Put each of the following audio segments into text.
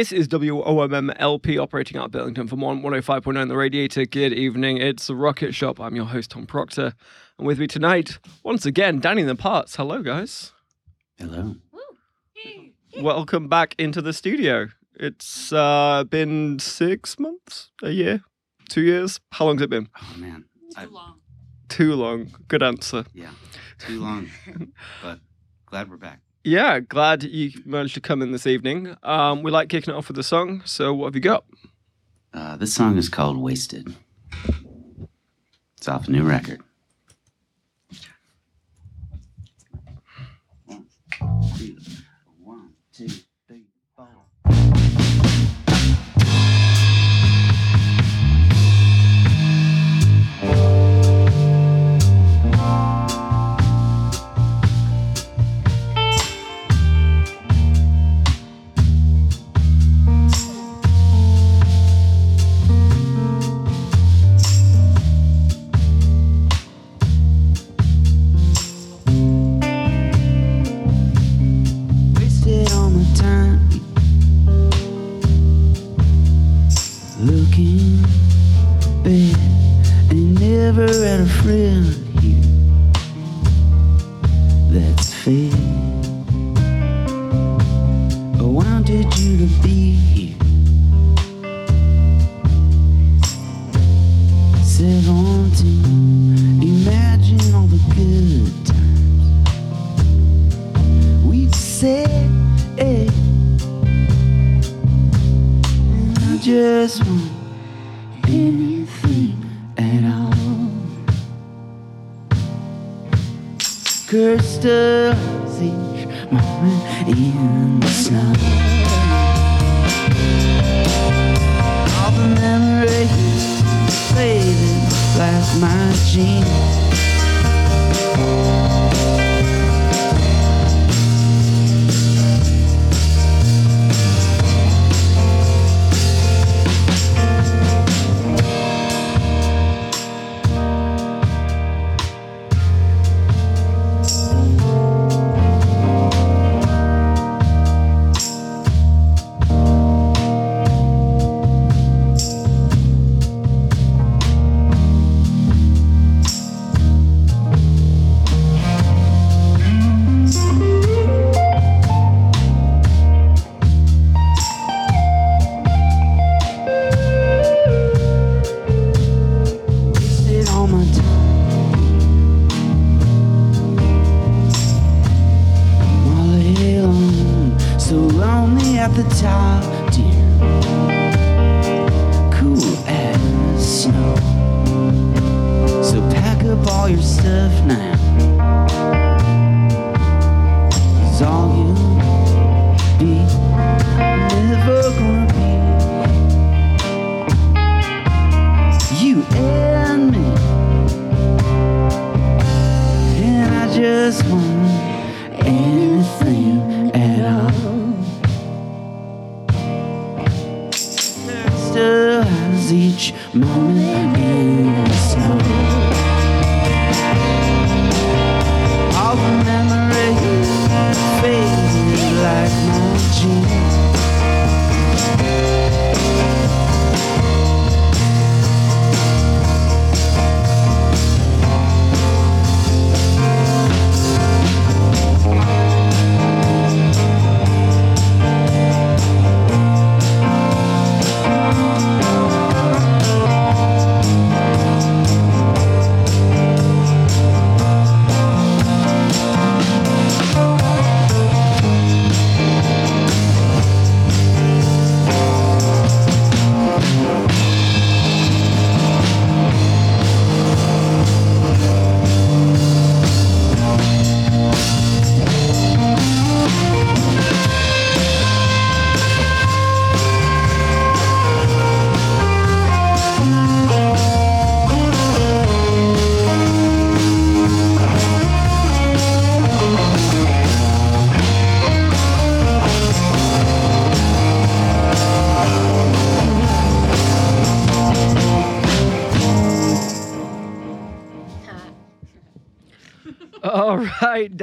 This is WOMM LP operating out of Burlington from 105.9 The Radiator. Good evening. It's the Rocket Shop. I'm your host, Tom Proctor. And with me tonight, once again, Danny and the Parts. Hello, guys. Hello. Welcome back into the studio. It's uh, been six months, a year, two years. How long's it been? Oh man. Too I, Too long. Good answer. yeah. Too long. but glad we're back. Yeah, glad you managed to come in this evening. Um, we like kicking it off with a song. So, what have you got? Uh, this song is called Wasted. It's off a new record. One, two, three, four.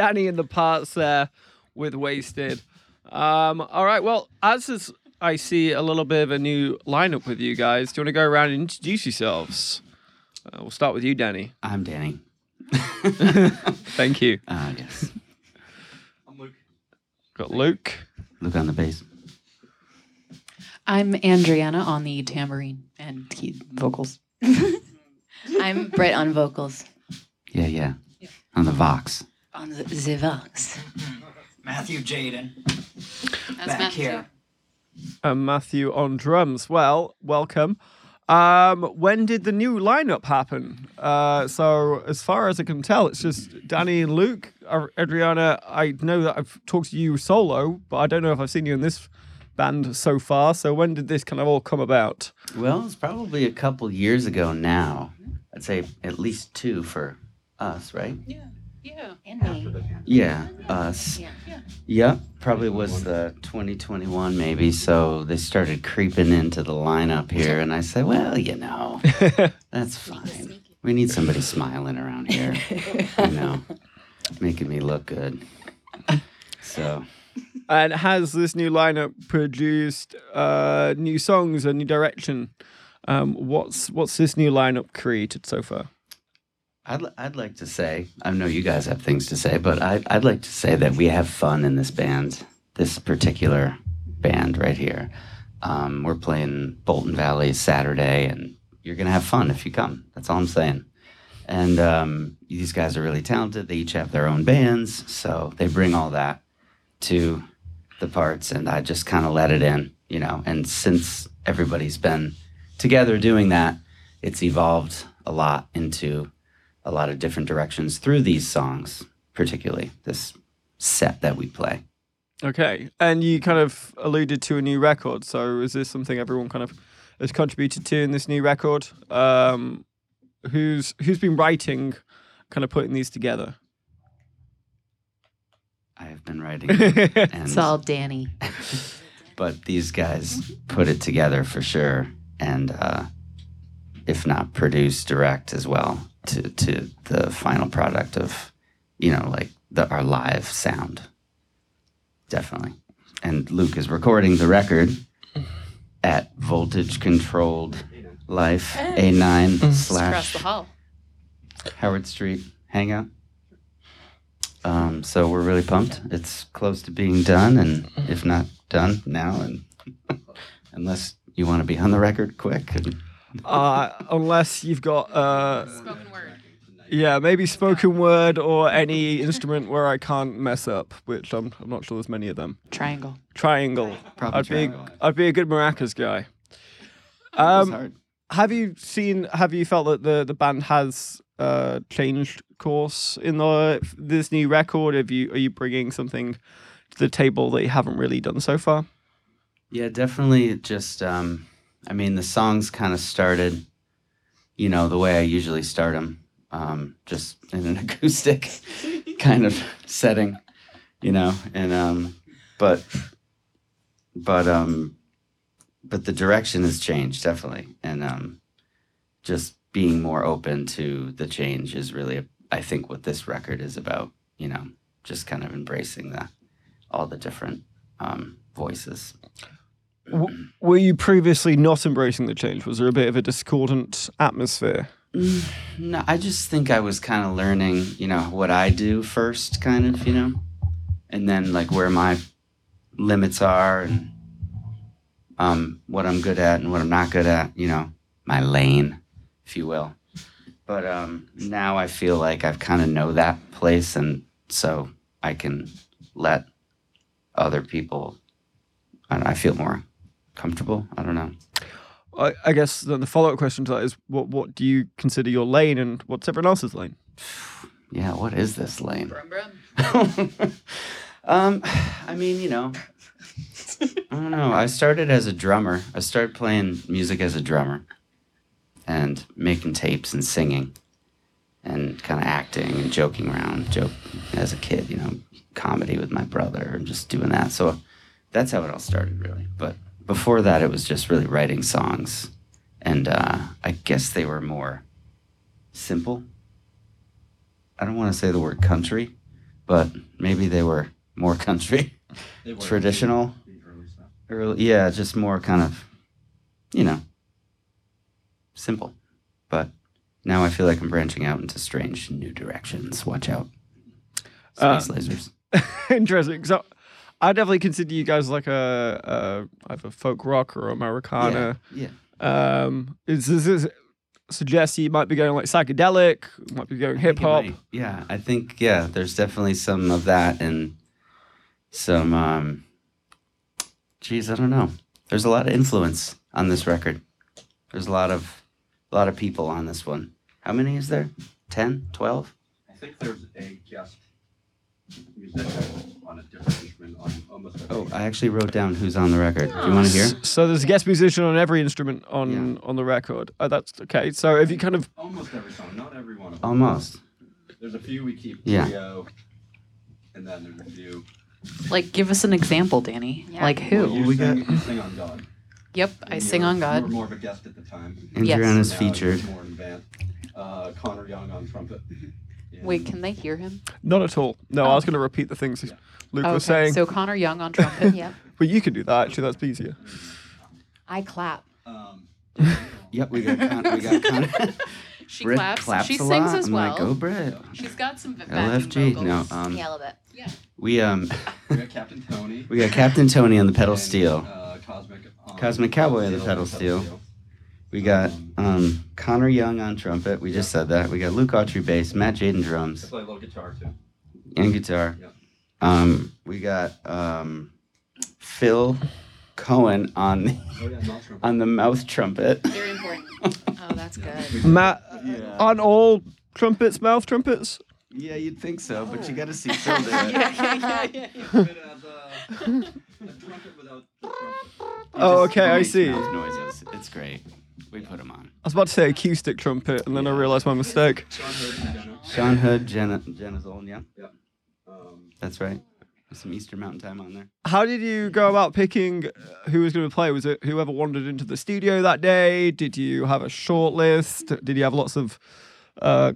Danny and the Parts there with Wasted. Um, all right, well, as is, I see a little bit of a new lineup with you guys, do you want to go around and introduce yourselves? Uh, we'll start with you, Danny. I'm Danny. Thank you. Uh, yes. I'm Luke. Got Luke. Luke on the bass. I'm Andriana on the tambourine and key vocals. I'm Britt on vocals. Yeah, yeah. On the Vox. On the, the Vox. Matthew Jaden. That's Back Matthew. here. And Matthew on drums. Well, welcome. Um, when did the new lineup happen? Uh, so as far as I can tell, it's just Danny and Luke. Uh, Adriana, I know that I've talked to you solo, but I don't know if I've seen you in this band so far. So when did this kind of all come about? Well, it's probably a couple years ago now. I'd say at least two for us, right? Yeah. And me. Yeah, us. Yeah. Yep, probably was the 2021 maybe. So they started creeping into the lineup here, and I said, well, you know, that's fine. We need somebody smiling around here, you know, making me look good. So And has this new lineup produced uh, new songs and new direction? Um, what's what's this new lineup created so far? I'd, I'd like to say, I know you guys have things to say, but I, I'd like to say that we have fun in this band, this particular band right here. Um, we're playing Bolton Valley Saturday, and you're going to have fun if you come. That's all I'm saying. And um, these guys are really talented. They each have their own bands, so they bring all that to the parts, and I just kind of let it in, you know. And since everybody's been together doing that, it's evolved a lot into a lot of different directions through these songs, particularly this set that we play. Okay, and you kind of alluded to a new record. So is this something everyone kind of has contributed to in this new record? Um, who's who's been writing, kind of putting these together? I have been writing, and, It's all Danny. but these guys put it together for sure, and uh, if not produce, direct as well to to the final product of, you know, like the our live sound. Definitely, and Luke is recording the record at voltage controlled life A nine Across the slash hall. Howard Street Hangout. Um, so we're really pumped. It's close to being done, and if not done now, and unless you want to be on the record quick, and uh, unless you've got uh, Spoken word. yeah, maybe spoken word or any instrument where I can't mess up, which I'm I'm not sure there's many of them. Triangle. Triangle. Probably I'd triangle. be I'd be a good maracas guy. Um, have you seen? Have you felt that the the band has uh changed course in the this new record? Have you are you bringing something to the table that you haven't really done so far? Yeah, definitely. Just, um, I mean, the songs kind of started, you know, the way I usually start them, um, just in an acoustic kind of setting, you know, and um, but, but um, but the direction has changed definitely, and um, just being more open to the change is really, I think, what this record is about. You know, just kind of embracing the all the different um, voices. W- were you previously not embracing the change? Was there a bit of a discordant atmosphere? Mm, No, I just think I was kind of learning, you know, what I do first, kind of, you know, and then like where my limits are and um, what I'm good at and what I'm not good at, you know, my lane, if you will. But um, now I feel like I've kind of know that place, and so I can let other people. I, know, I feel more comfortable. I don't know. I, I guess then the follow up question to that is what what do you consider your lane and what's everyone else's lane? Yeah, what is this lane? Brum brum. um, I mean, you know, I don't know. I started as a drummer. I started playing music as a drummer and making tapes and singing and kind of acting and joking around, joke as a kid, you know, comedy with my brother and just doing that. So that's how it all started, really. But before that, it was just really writing songs. And uh, I guess they were more simple I don't want to say the word country, but maybe they were more country, traditional. Early, yeah, just more kind of, you know, simple. But now I feel like I'm branching out into strange new directions. Watch out. Uh, lasers. Interesting. So I definitely consider you guys like a, a either folk rock or Americana. Yeah. Um, is this is suggest you might be going like psychedelic, might be going hip hop. Yeah, I think yeah, there's definitely some of that and some um geez, I don't know. There's a lot of influence on this record. There's a lot of a lot of people on this one. How many is there? 10, 12? I think there's a guest musician on a different instrument on almost every. Oh, I actually wrote down who's on the record. Do you want to hear? So there's a guest musician on every instrument on on the record. Oh, that's okay. So if you kind of Almost every song, not every one of them. Almost. There's a few we keep Yeah. trio, and then there's a few. Like, give us an example, Danny. Yeah. Like Well, who? you we sing, got- you sing on God. Yep, I And sing you were- on You were God. more of a guest at the time. Adriana's Now you're featured. More in band. Uh, Connor Young on trumpet. And Wait, can they hear him? not at all. No, I was going to repeat the things Yeah. Luke Okay, was saying, so Connor Young on trumpet. Yep. but you can do that. Actually, that's easier. I clap. Um, Yep, we got Con- we got Con- She Britt claps. claps she a sings lot. as I'm well. like, oh, Britt. She's got some LFG. vocals. No, um, yeah, a little bit. Yeah. we um we got Captain Tony. we got Captain Tony on the pedal and, steel. Uh, Cosmic. on Cosmic Cowboy on the pedal steel. We got um, Connor Young on trumpet. We just said that. We got Luke Autry bass, Matt Jaden I drums, play a little guitar too. and guitar. Yeah. Um, we got um, Phil Cohen on Oh yeah, not trumpet. on the mouth trumpet. Very important. Oh, that's good. Matt on all trumpets, mouth trumpets. Yeah, you'd think so, but you got to see Phil do it. It as a, a trumpet without the trumpet. Oh, okay, I Makes see. mouth noises. It's great. We put him on. I was about to say acoustic trumpet, and then I realized my mistake. Sean Hood Jenna. Sean Hood, Jenna, Jenna Zolan, yeah, Um, that's right. There's some Eastern Mountain Time on there. How did you go about picking uh, who was going to play? Was it whoever wandered into the studio that day? Did you have a short list? Did you have lots of uh,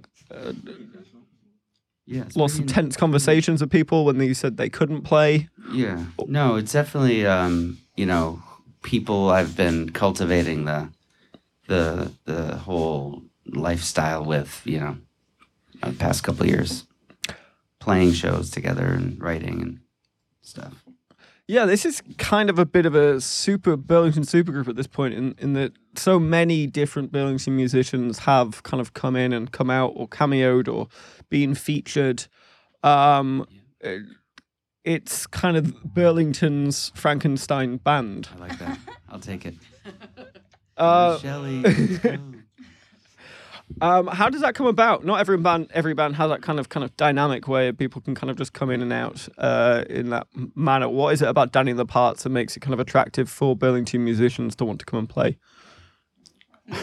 Yeah, lots of pretty- tense conversations with people when they said they couldn't play? Yeah. No, it's definitely um, you know, people I've been cultivating the the the whole lifestyle with, you know, the past couple of years. Playing shows together and writing and stuff. Yeah, this is kind of a bit of a super Burlington supergroup at this point, in, in that so many different Burlington musicians have kind of come in and come out or cameoed or been featured. Um, it- it's kind of Burlington's Frankenstein band. I like that. I'll take it. Uh, Shelley. Um, how does that come about? Not every band, every band has that kind of kind of dynamic where people can kind of just come in and out uh, in that manner. What is it about Danny the Parts that makes it kind of attractive for Burlington musicians to want to come and play?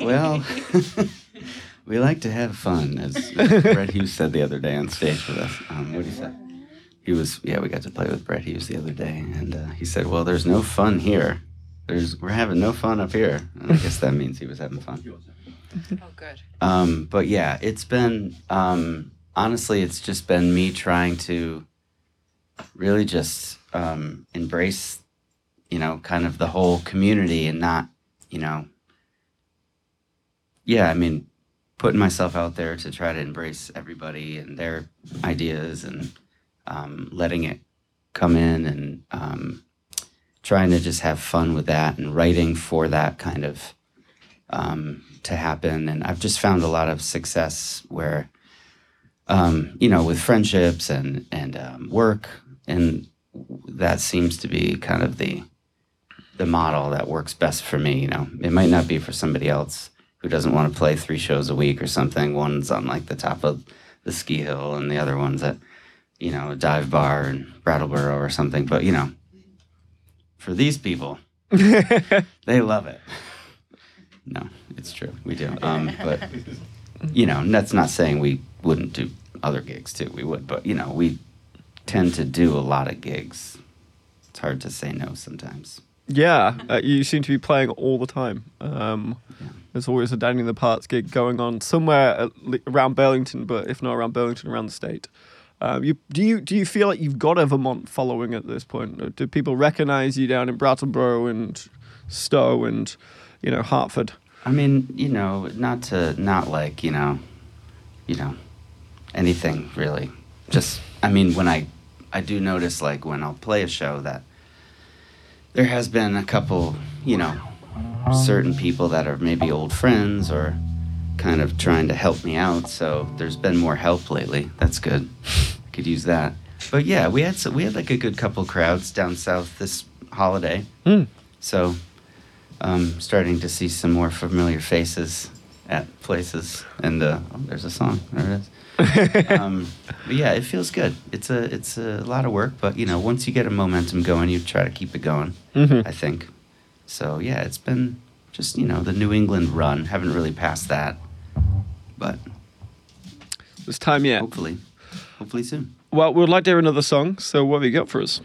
Well, we like to have fun, as, Brett Hughes said the other day on stage with us. Um, what he say? He was, yeah, we got to play with Brett Hughes the other day, and uh, he said, "Well, there's no fun here. There's we're having no fun up here." And I guess that means he was having fun. Oh, good. Um, but yeah, it's been um, honestly, it's just been me trying to really just um, embrace, you know, kind of the whole community and not, you know, yeah, I mean, putting myself out there to try to embrace everybody and their ideas and um, letting it come in and um, trying to just have fun with that and writing for that kind of um, to happen. And I've just found a lot of success where, um, you know, with friendships and and um, work, and that seems to be kind of the the model that works best for me. You know, it might not be for somebody else who doesn't want to play three shows a week or something. One's on like the top of the ski hill, and the other one's at you know a dive bar in Brattleboro or something. But you know, for these people, they love it. No, it's true. We do. Um, but you know, that's not saying we wouldn't do other gigs too. We would, but you know, we tend to do a lot of gigs. It's hard to say no sometimes. Yeah, uh, you seem to be playing all the time. Um, There's always a in the Parts gig going on somewhere around Burlington, but if not around Burlington, around the state. Um, you, do you do you feel like you've got a Vermont following at this point? Do people recognize you down in Brattleboro and Stowe and you know Hartford? I mean, you know, not to not like you know, you know, anything really. Just I mean, when I I do notice like when I'll play a show that there has been a couple, you know, certain people that are maybe old friends or kind of trying to help me out. So there's been more help lately. That's good. I Could use that. But yeah, we had so, we had like a good couple crowds down south this holiday. Mm. So um, starting to see some more familiar faces at places. And uh, oh, there's a song. There it is. um, but yeah, it feels good. It's a it's a lot of work, but you know, once you get a momentum going, you try to keep it going. Mhm. I think. So yeah, it's been just you know the New England run. Haven't really passed that, but It's time yet. hopefully, hopefully soon. Well, we'd like to hear another song. So what have you got for us?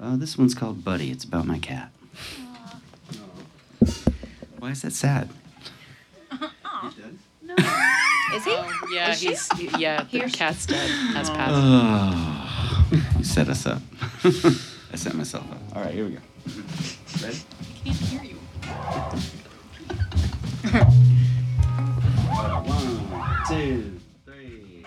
Uh, this one's called Buddy. It's about my cat. Why is that sad? Is he? Um, yeah, Is she? he's yeah. The cat's dead. Has passed. Oh, you set us up. I set myself up. All right, here we go. Ready? Can't hear you. One, two, three.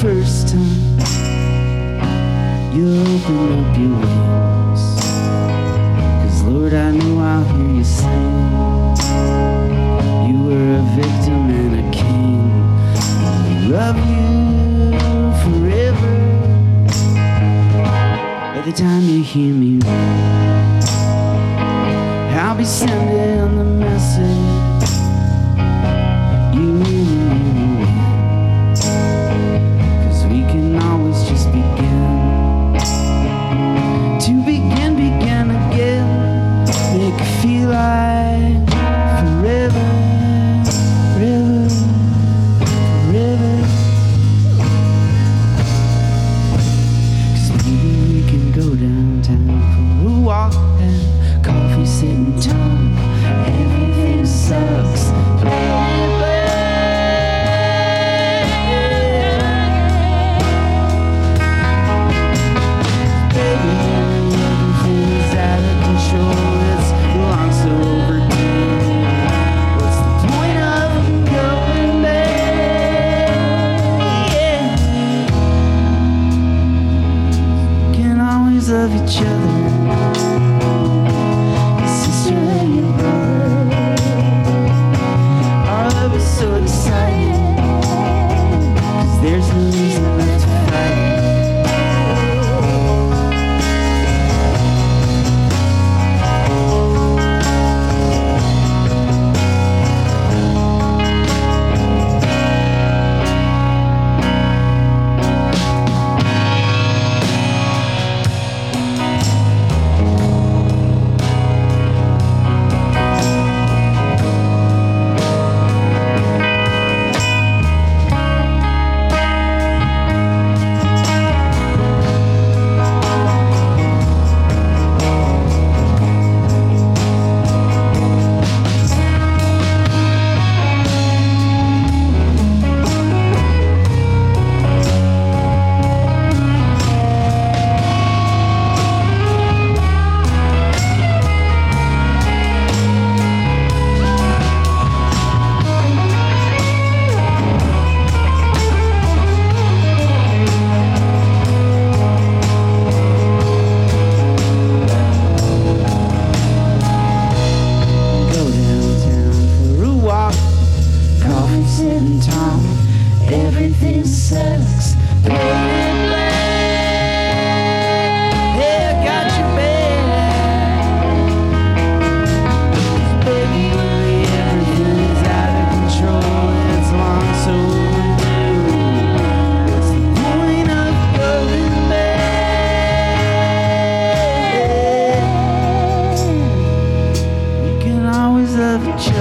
First time you open up your wings. Cause Lord, I know I'll hear you sing. You were a victim and a king. I love you forever. By the time you hear me I'll be sending the message. love joy.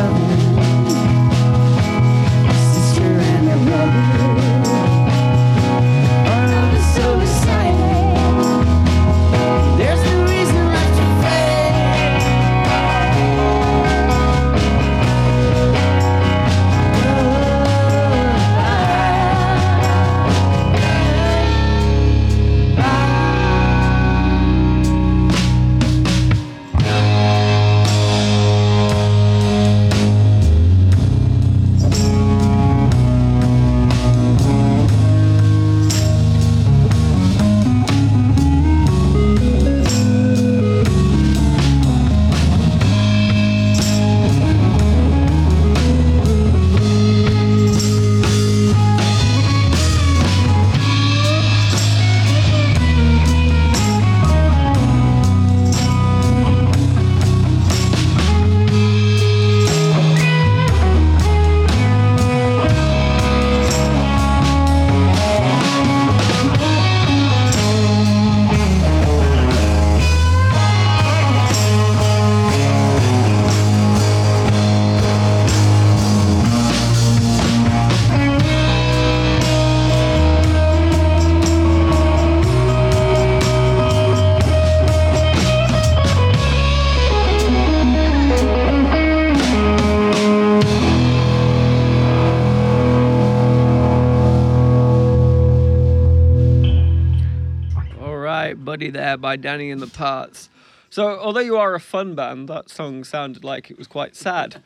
Buddy there by Danny and the Parts. So, although you are a fun band, that song sounded like it was quite sad.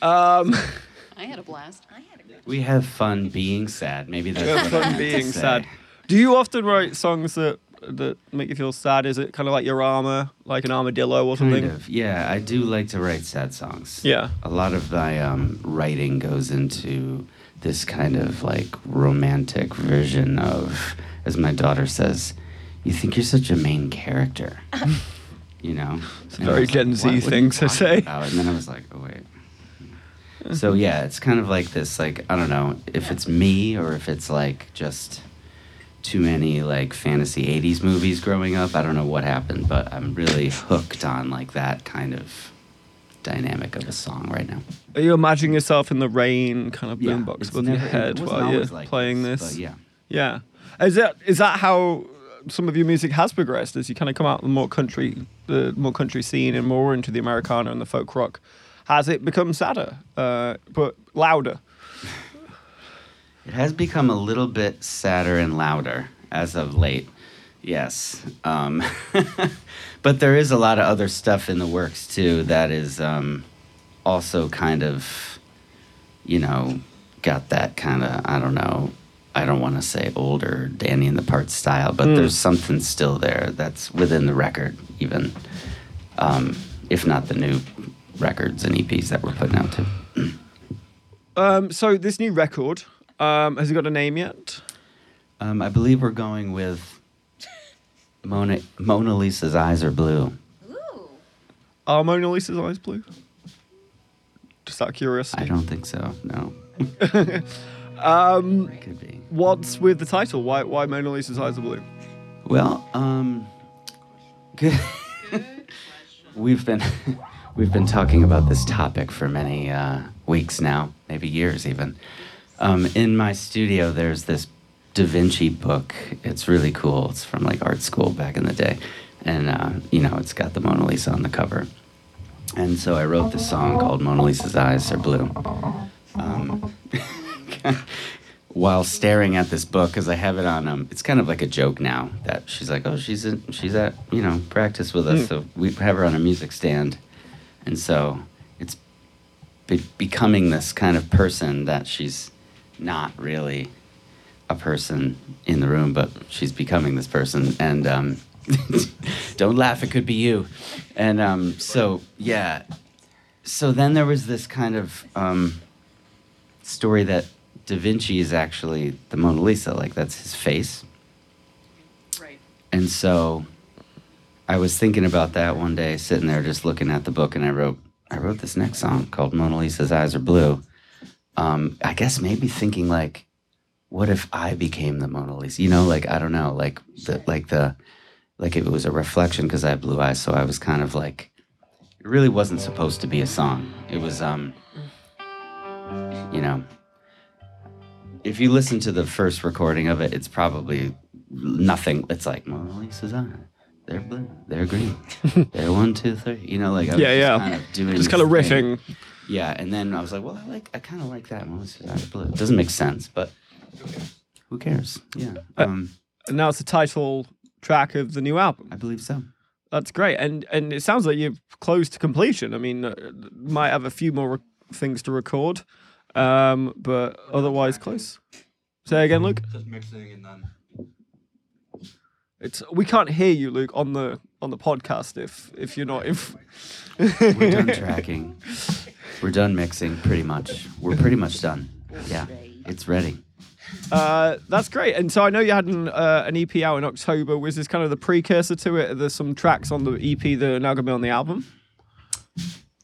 Um, I had a blast. I had a good We have fun being sad. Maybe that's what I fun meant to being say. sad. Do you often write songs that that make you feel sad? Is it kind of like your armor, like an armadillo or something? Kind of. Yeah, I do like to write sad songs. Yeah. A lot of my um, writing goes into this kind of like romantic vision of, as my daughter says, you think you're such a main character. you know? It's a very Gen Z thing to say. And then I was like, oh, wait. So yeah, it's kind of like this, like, I don't know if it's me or if it's like just too many like fantasy 80s movies growing up. I don't know what happened, but I'm really hooked on like that kind of dynamic of a song right now. Are you imagining yourself in the rain, kind of boombox it's above never- your head while you're like playing this, this? but yeah. Yeah. Is that is that how some of your music has progressed? As you kind of come out the more country, the more country scene, and more into the Americana and the folk rock, has it become sadder, uh, but louder? It has become a little bit sadder and louder as of late. Yes. Um, but there is a lot of other stuff in the works too that is um, also kind of, you know, got that kind of, I don't know, I don't want to say older Danny and the Parts style, but there's something still there that's within the record, even, um, if not the new records and EPs that we're putting out too. Um, so this new record, um, has it got a name yet? Um, I believe we're going with Mona, Mona Lisa's eyes are blue. Ooh. Are Mona Lisa's eyes blue? Just out of curiosity. I don't think so. No, Um, could be. what's with the title? Why why Mona Lisa's eyes are blue? Well, um, good. we've been we've been talking about this topic for many uh, weeks now, maybe years even. Um, in my studio, there's this Da Vinci book. It's really cool. It's from like art school back in the day, and uh, you know, it's got the Mona Lisa on the cover. And so I wrote this song called "Mona Lisa's Eyes Are Blue." Um, while staring at this book because I have it on. Um, it's kind of like a joke now that she's like, oh, she's in, she's at you know practice with us, so we have her on a music stand, and so it's be- becoming this kind of person that she's not really a person in the room, but she's becoming this person, and um, don't laugh, it could be you, and um, so yeah, so then there was this kind of. Um, story that Da Vinci is actually the Mona Lisa, like that's his face. Right. And so I was thinking about that one day, sitting there just looking at the book, and I wrote I wrote this next song called Mona Lisa's Eyes Are Blue. Um, I guess maybe thinking like, what if I became the Mona Lisa? You know, like I don't know, like the like the like it was a reflection because I have blue eyes, so I was kind of like it really wasn't supposed to be a song. It was um you know, if you listen to the first recording of it, it's probably nothing. It's like Mona Lisa's eyes. They're blue. They're green. they're one, two, three. You know, like I was Yeah, yeah. kind of doing Just kind of this thing. riffing. Yeah, and then I was like, well, I like, I kind of like that. Mona Lisa's are blue. It doesn't make sense, but who cares? Yeah, Uh, um, And now it's the title track of the new album. I believe so. That's great, and and it sounds like you're close to completion. I mean, uh, might have a few more re- things to record, um, but otherwise close. Say again, Luke. Just mixing and then. It's we can't hear you, Luke, on the on the podcast if if you're not. If We're done tracking. We're done mixing, pretty much. We're pretty much done. Yeah, it's ready. Uh, that's great. And so I know you had an, uh, an EP out in October. Was this kind of the precursor to it? There's some tracks on the EP that are now going to be on the album.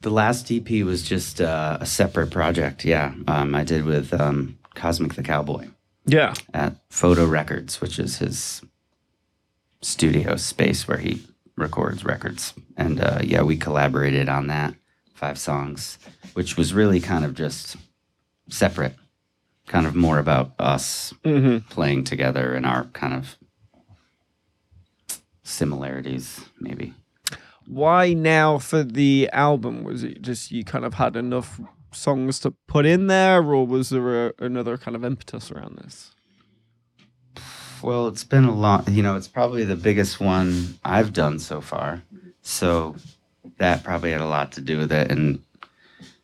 The last EP was just uh, a separate project. Yeah, um, I did with um, Cosmic the Cowboy Yeah. at Photo Records, which is his studio space where he records records. And uh, yeah, we collaborated on that five songs, which was really kind of just separate, kind of more about us Mm-hmm. playing together and our kind of similarities, maybe. Why now for the album? Was it just you kind of had enough songs to put in there, or was there a, another kind of impetus around this? Well, it's been a long, you know, it's probably the biggest one I've done so far. So that probably had a lot to do with it. And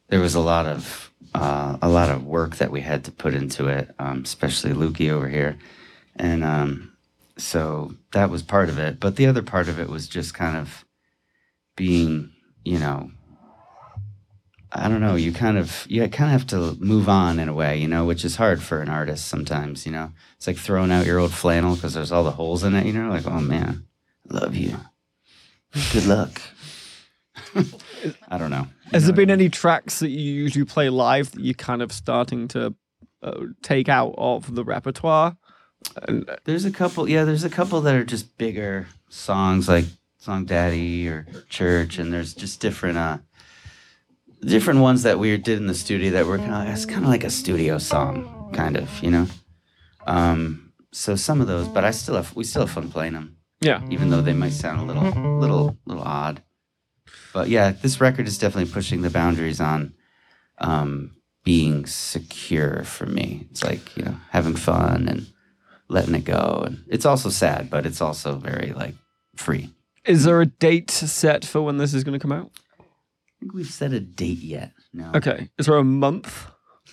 there was a lot of, uh, a lot of work that we had to put into it, um, especially Lukey over here. And um, so that was part of it. But the other part of it was just kind of being, you know, I don't know. You kind of you kind of have to move on in a way, you know, which is hard for an artist sometimes. You know, it's like throwing out your old flannel because there's all the holes in it. You know, like oh man, love you. Good luck. I don't know. You Has know there been I mean? any tracks that you usually play live that you're kind of starting to uh, take out of the repertoire? And, uh, There's a couple. Yeah, there's a couple that are just bigger songs like "Song Daddy" or "Church," and there's just different uh different ones that we did in the studio that were kind of it's kind of like a studio song, kind of, you know. Um, so some of those, but I still have we still have fun playing them, yeah. even though they might sound a little little little odd. But yeah, this record is definitely pushing the boundaries on um, being secure for me. It's like you know having fun and letting it go, and it's also sad, but it's also very like free. Is there a date set for when this is going to come out? I think we've set a date yet. No. Okay. Is there a month?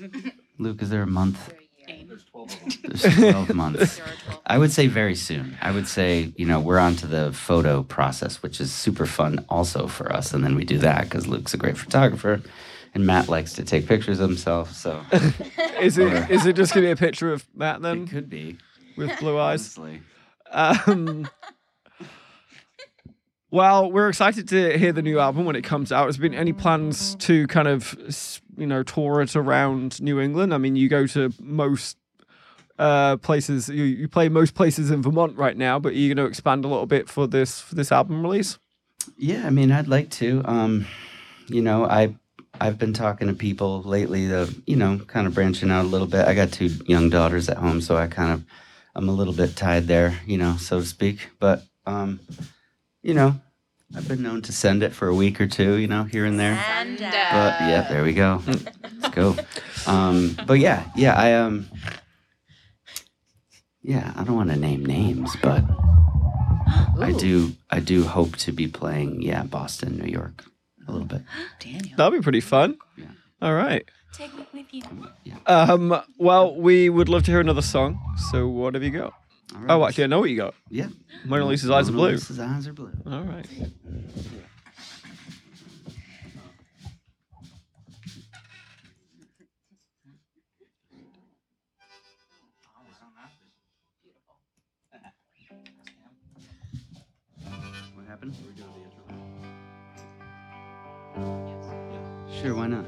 Luke, is there a month? There's 12 of. There's 12 months. I would say very soon. I would say, you know, we're on to the photo process, which is super fun also for us. And then we do that because Luke's a great photographer and Matt likes to take pictures of himself. So Is it is it just going to be a picture of Matt then? it could be. with blue eyes? Honestly. Um, well, we're excited to hear the new album when it comes out. Has been any plans to kind of you know tour it around New England? I mean, you go to most uh, places. You, you play most places in Vermont right now, but are you're going to expand a little bit for this for this album release. Yeah, I mean, I'd like to. Um, you know, I I've been talking to people lately. The you know, kind of branching out a little bit. I got two young daughters at home, so I kind of I'm a little bit tied there, you know, so to speak. But um, you know, I've been known to send it for a week or two, you know, here and there. And But yeah, there we go. Let's go. Um, but yeah, yeah, I um, yeah, I don't want to name names, but I do I do hope to be playing yeah Boston, New York, a little bit. Daniel. That'll be pretty fun. Yeah. All right. Take me with you. Yeah. Um, well, we would love to hear another song. So what have you got? All oh, right. Oh, actually, I know what you got. yeah. Mona Lisa's eyes are Mona blue. Lisa's eyes are blue. All right. What happened? Sure, why not?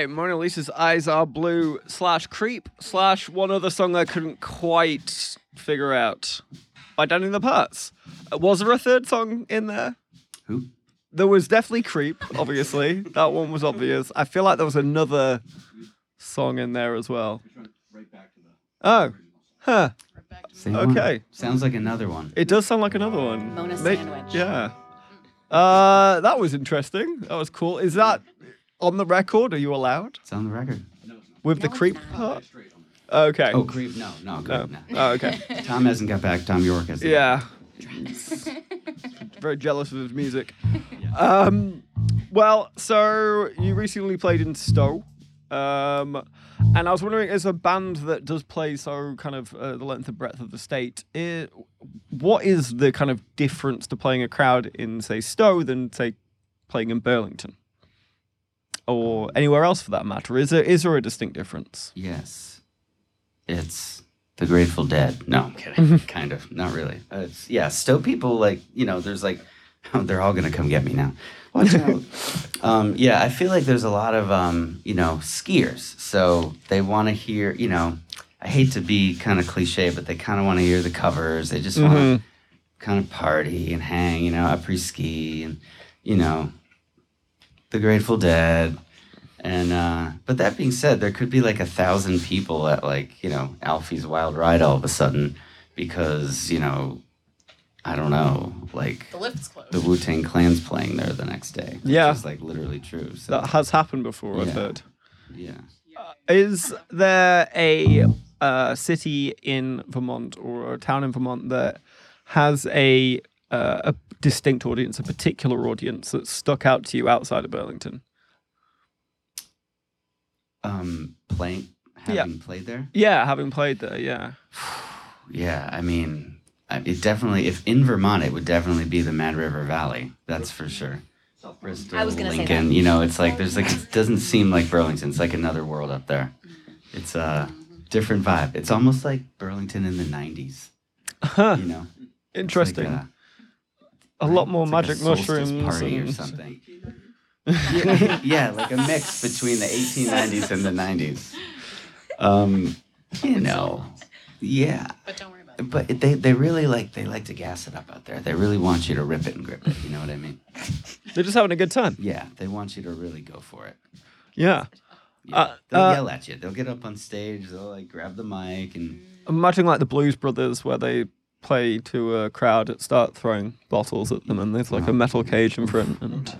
Releases Eyes Are Blue slash Creep slash one other song I couldn't quite figure out by Danny the Parts. Was there a third song in there? Who? There was definitely Creep, obviously. that one was obvious. I feel like there was another song in there as well. Oh, huh. Same one. Okay. Sounds like another one. It does sound like another one. Mona May- Sandwich. Yeah. Uh, that was interesting. That was cool. Is that on the record? Are you allowed It's on the record. with the No, it's creep part? Okay. Oh, creep. No, no, creep. No. oh, okay. Tom hasn't got back. Thom Yorke has. Yeah. Very jealous of his music. Um, well, so you recently played in Stowe. Um, and I was wondering, as a band that does play so kind of uh, the length and breadth of the state, i what is the kind of difference to playing a crowd in, say, Stowe than, say, playing in Burlington? Or anywhere else for that matter? Is there, is there a distinct difference? Yes. It's the Grateful Dead. No, I'm kidding. kind of. Not really. Uh, it's, yeah, Stowe people, like, you know, there's like, they're all going to come get me now. Watch out. um, yeah, I feel like there's a lot of, um, you know, skiers. So they want to hear, you know, I hate to be kind of cliche, but they kind of want to hear the covers. They just want to kind of party and hang, you know, après ski and, you know, the Grateful Dead. And uh, but that being said, there could be like a thousand people at like you know Alfie's Wild Ride all of a sudden because you know I don't know like The lift's closed. the Wu Tang Clan's playing there the next day. Yeah. is like literally true. So That has happened before, I've heard. yeah, Is there a uh, city in Vermont or a town in Vermont that has a uh, a distinct audience, a particular audience that stuck out to you outside of Burlington? um, playing Yeah. having played there. Yeah, having played there, yeah. Yeah, I mean, it definitely if in Vermont, it would definitely be the Mad River Valley. That's for sure. Bristol, I was gonna say Lincoln. that. You know, it's like there's like it doesn't seem like Burlington. It's like another world up there. It's a different vibe. It's almost like Burlington in the '90s. Huh, You know, It's like interesting. A- a lot more it's like a magic solstice mushrooms. party or something. yeah, yeah, like a mix between the 1890s and the 90s. Um, you know, yeah. But don't worry about it. But they, they really like they like to gas it up out there. They really want you to rip it and grip it. You know what I mean? They're just having a good time. Yeah, they want you to really go for it. Yeah. Yeah. Uh, they'll uh, yell at you. They'll get up on stage. They'll like grab the mic and Imagine like the Blues Brothers where they play to a crowd and start throwing bottles at them and there's like a metal cage in front and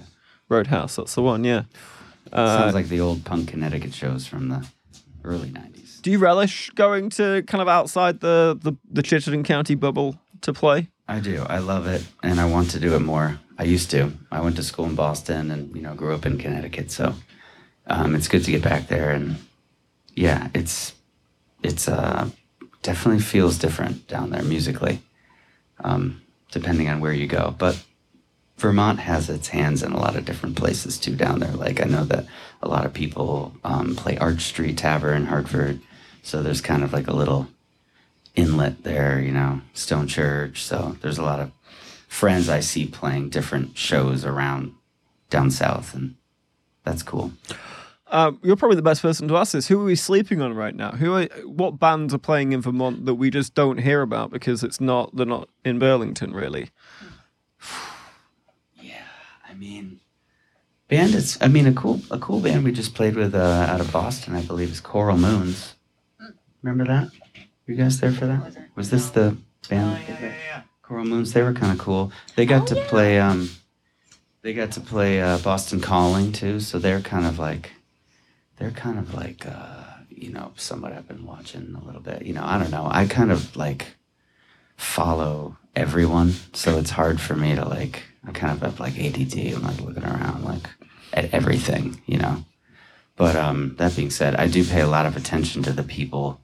Roadhouse, that's the one, yeah. Uh, sounds like the old punk Connecticut shows from the early 90s. Do you relish going to kind of outside the, the, the Chittenden County bubble to play? I do. I love it, and I want to do it more. I used to. I went to school in Boston, and you know, grew up in Connecticut, so um, it's good to get back there. And yeah, it's it's uh, definitely feels different down there musically, um, depending on where you go. But Vermont has its hands in a lot of different places too down there. Like I know that a lot of people um, play Arch Street Tavern in Hartford, so there's kind of like a little inlet there, you know, Stone Church. So there's a lot of friends I see playing different shows around down south, and that's cool. Um, you're probably the best person to ask this. Who are we sleeping on right now? Who are what bands are playing in Vermont that we just don't hear about because it's not they're not in Burlington really? Yeah, I mean, Bandits. I mean, a cool a cool band we just played with uh, out of Boston, I believe, is Coral Moons. Remember that? You guys there for that? Was this the band? yeah, yeah, yeah. Coral Moons. They were kind of cool. They got to play. Um, they got to play uh, Boston Calling too. So they're kind of like, they're kind of like, uh, you know, somebody I've been watching a little bit. You know, I don't know. I kind of like follow everyone, so it's hard for me to like. I kind of have like ADD. I'm like looking around like at everything, you know. But um, that being said, I do pay a lot of attention to the people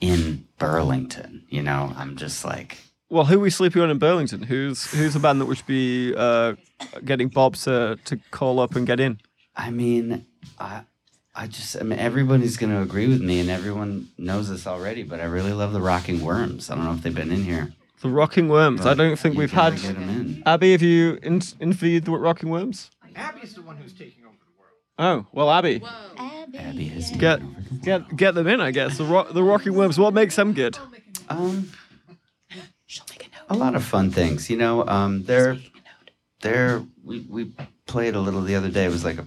in Burlington. You know, I'm just like. Well, who are we sleeping on in Burlington? Who's who's a band that we should be uh, getting Bob to to call up and get in? I mean, I, I just, I mean, everybody's going to agree with me, and everyone knows this already. But I really love the Rocking Worms. I don't know if they've been in here. The Rocking Worms. I don't think we've gotta had. In. Abby, have you in- interviewed the Rocking Worms? Abby's the one who's taking over the world. Oh well, Abby, Abby has get taken get get them in. I guess the rock, the Rocking Worms. What makes them good? Um, She'll make a note. a lot of fun things. You know, um, they're Making a note. there we we played a little the other day. It was like a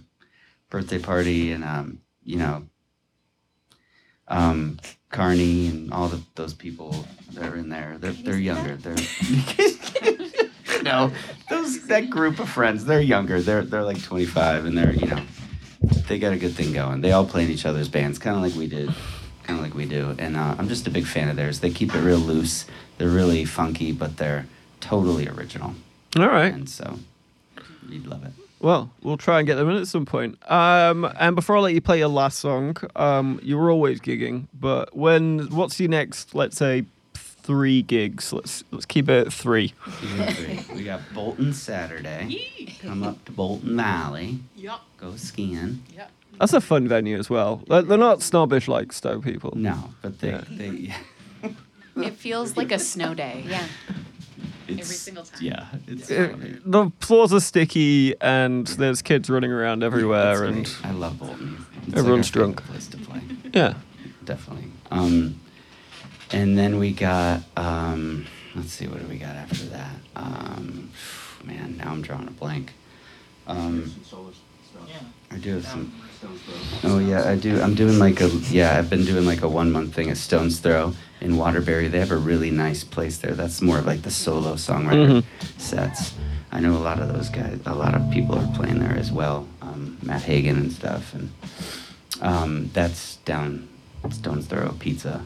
birthday party, and um, you know, um, Carney and all the those people that are in there. They're they're younger. They're you know those that group of friends. They're younger. They're they're like twenty five, and they're you know they got a good thing going. They all play in each other's bands, kind of like we did, kind of like we do. And uh, I'm just a big fan of theirs. They keep it real loose. They're really funky, but they're totally original All right. and so you'd love it. Well, we'll try and get them in at some point. Um, and before I let you play your last song, um, you were always gigging, but when? What's your next? Let's say three gigs. Let's let's keep it at three. we got Bolton Saturday. Come up to Bolton Valley. Yep. Go skiing. Yep. That's a fun venue as well. They're, they're not snobbish like Stowe people. No, but they Yeah. they It feels like a snow day. Yeah. It's, single time. Yeah, it's Uh, funny. the floors are sticky and there's kids running around everywhere That's and great. I love Bolton. It's Everyone's like drunk. Place to play, yeah. definitely. Um, and then we got um, let's see, what do we got after that? Um, man, now I'm drawing a blank. Um, I do have some. Oh yeah, I do. I'm doing like a yeah. I've been doing like a one month thing at Stones Throw in Waterbury. They have a really nice place there. That's more of like the solo songwriter sets. I know a lot of those guys. A lot of people are playing there as well. Um, Matt Hagen and stuff, and um, that's down Stones Throw Pizza.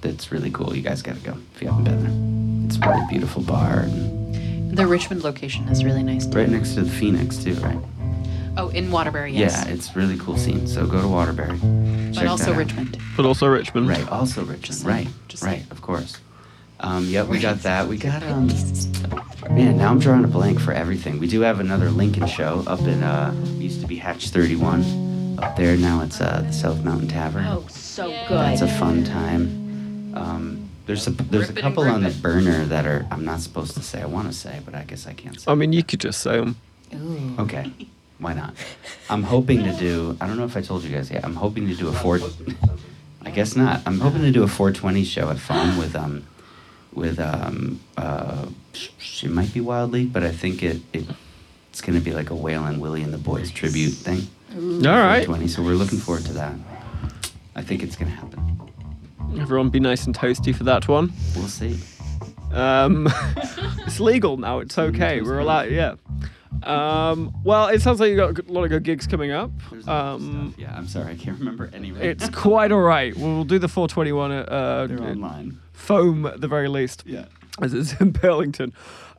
That's really cool. You guys got to go if you haven't been there. It's a really beautiful bar and The Richmond location is really nice too. right next to the Phoenix too, right? Oh, in Waterbury, yes. Yeah, it's really cool scene. So go to Waterbury. but also that out. Richmond. But also Richmond. Right, also Richmond. Just right, just right, of course. Um, yep, we got that. We got um. Man, now I'm drawing a blank for everything. We do have another Lincoln show up in uh used to be Hatch 31 up there. Now it's uh the South Mountain Tavern. Oh, so good. That's a fun time. Um, there's a there's a Rip couple on the it. burner that are I'm not supposed to say. I want to say, but I guess I can't say. I mean, you could just say them. Ooh. Okay, why not? I'm hoping to do. I don't know if I told you guys yet. I'm hoping to do a four. I guess not. I'm hoping to do a 420 show at Foam with um, with um, uh, sh- she might be Wild League, but I think it, it it's gonna be like a Waylon Willie and the Boys tribute thing. All right. 420. So we're looking forward to that. I think it's gonna happen. Everyone be nice and toasty for that one. We'll see. Um, it's legal now. It's okay. We're allowed. Yeah. Um, well, it sounds like you got a lot of good gigs coming up. There's a lot of Um. Yeah, I'm sorry, I can't remember any. right it's now. quite all right. We'll do the 421 at uh, They're online. foam at the very least, Yeah. as it's in Burlington.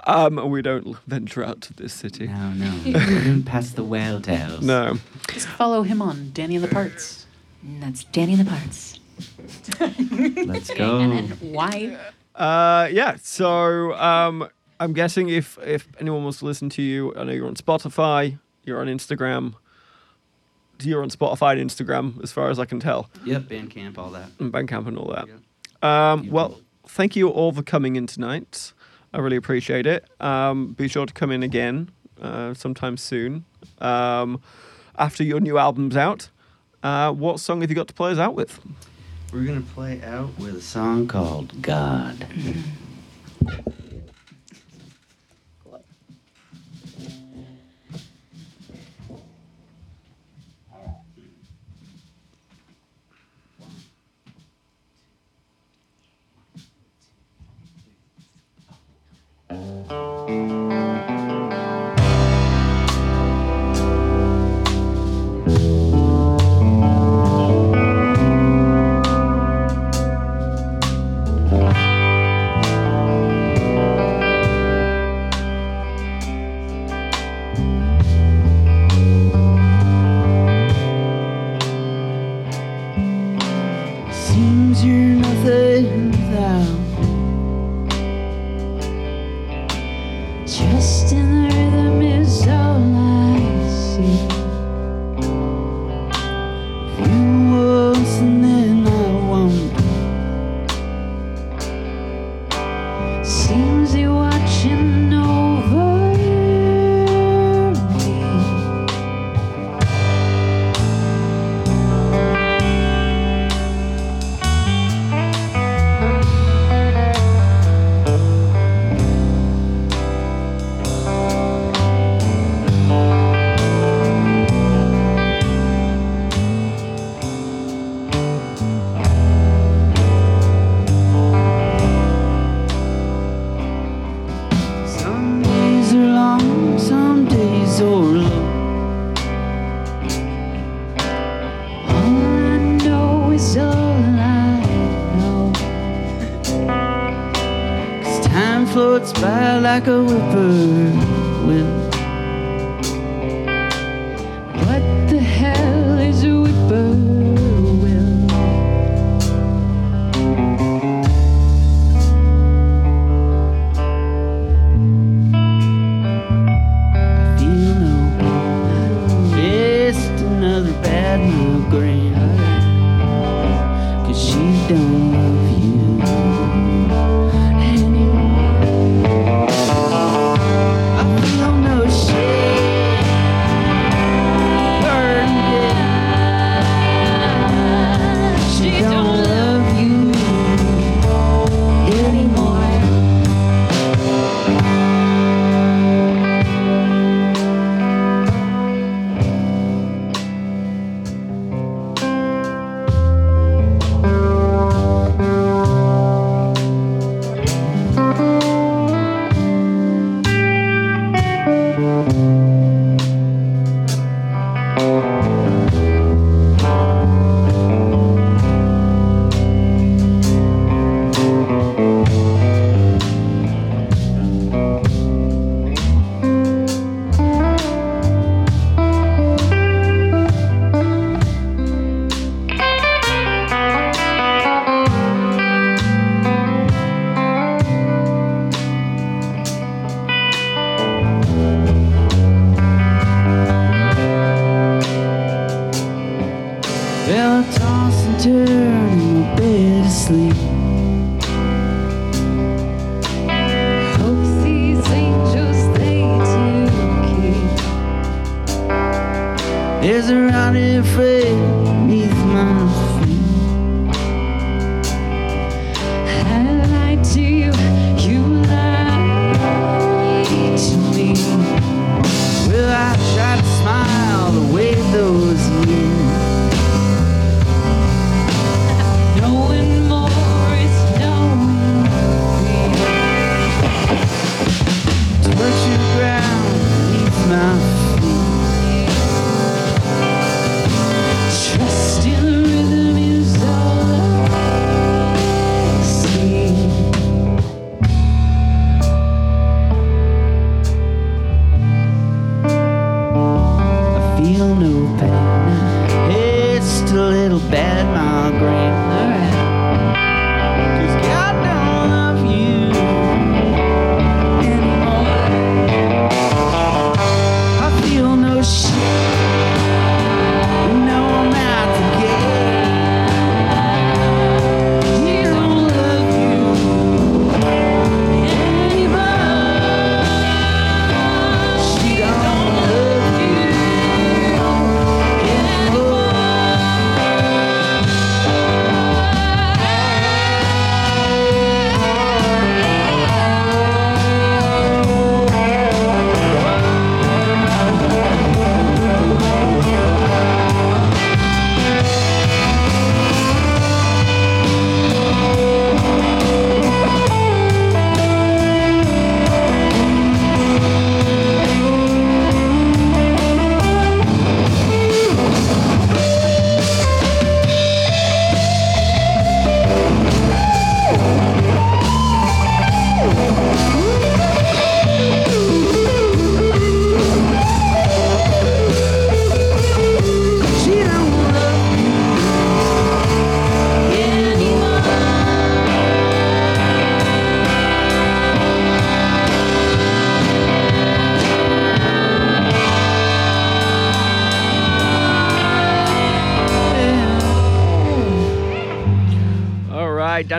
Um, and we don't venture out to this city. No, no. we didn't pass the whale tails. No. Just follow him on Danny and the Parts. And that's Danny and the Parts. Let's go. And then why? Uh, yeah. So um, I'm guessing if if anyone wants to listen to you, I know you're on Spotify, you're on Instagram. You're on Spotify and Instagram, as far as I can tell, Yep, Bandcamp, all that. and Bandcamp and all that. Um, well, thank you all for coming in tonight. I really appreciate it. Um, be sure to come in again uh, sometime soon um, after your new album's out. Uh, what song have you got to play us out with? We're gonna play out with a song called God. Seems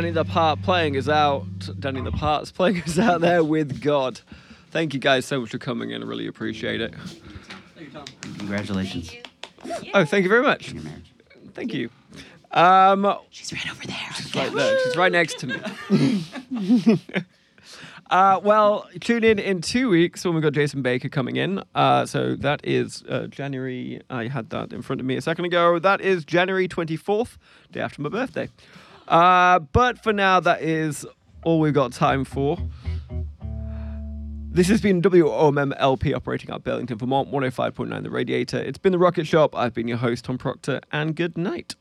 Danny the Part playing us out. Danny the Part's playing us out there with God. Thank you guys so much for coming in. I really appreciate it. Congratulations Oh, thank you very much. on your marriage. Thank you. Um, She's right over there. she's right there. She's right next to me. uh, well, tune in in two weeks when we've got Jason Baker coming in. Uh, so that is uh, January. I had that in front of me a second ago. That is January 24th, day after my birthday. Uh, but for now, that is all we've got time for. This has been WOMMLP operating out Burlington, Vermont, 105.9 The Radiator. It's been The Rocket Shop. I've been your host, Tom Proctor, and good night.